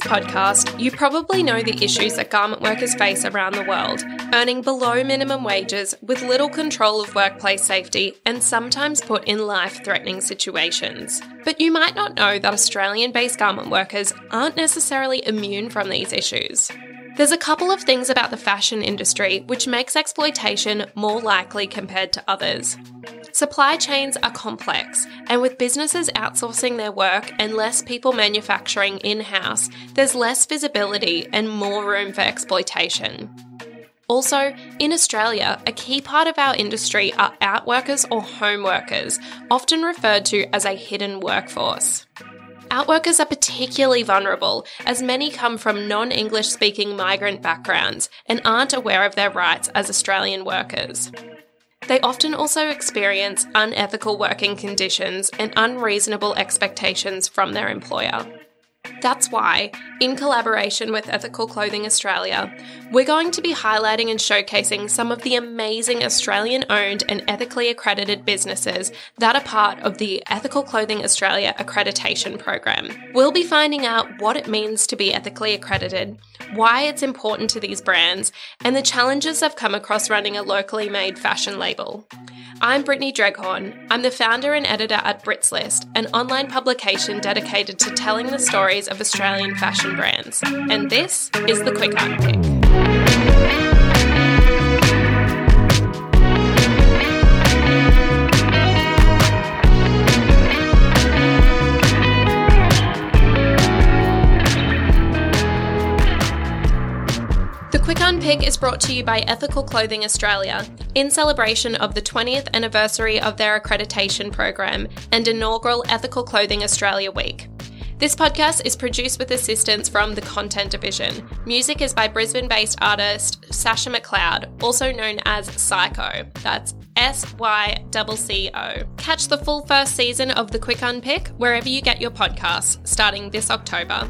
podcast, you probably know the issues that garment workers face around the world, earning below minimum wages with little control of workplace safety and sometimes put in life threatening situations. But you might not know that Australian based garment workers aren't necessarily immune from these issues. There's a couple of things about the fashion industry which makes exploitation more likely compared to others. Supply chains are complex, and with businesses outsourcing their work and less people manufacturing in house, there's less visibility and more room for exploitation. Also, in Australia, a key part of our industry are outworkers or home workers, often referred to as a hidden workforce. Outworkers are particularly vulnerable as many come from non English speaking migrant backgrounds and aren't aware of their rights as Australian workers. They often also experience unethical working conditions and unreasonable expectations from their employer. That's why, in collaboration with Ethical Clothing Australia, we're going to be highlighting and showcasing some of the amazing Australian owned and ethically accredited businesses that are part of the Ethical Clothing Australia accreditation program. We'll be finding out what it means to be ethically accredited, why it's important to these brands, and the challenges I've come across running a locally made fashion label. I'm Brittanie Dreghorn. I'm the founder and editor at Britt's List, an online publication dedicated to telling the stories of Australian fashion brands. And this is the Quick Unpick. Quick Unpick is brought to you by Ethical Clothing Australia in celebration of the 20th anniversary of their accreditation program and inaugural Ethical Clothing Australia Week. This podcast is produced with assistance from the Content Division. Music is by Brisbane based artist Sasha McLeod, also known as Syco. That's S Y C O. Catch the full first season of The Quick Unpick wherever you get your podcasts starting this October.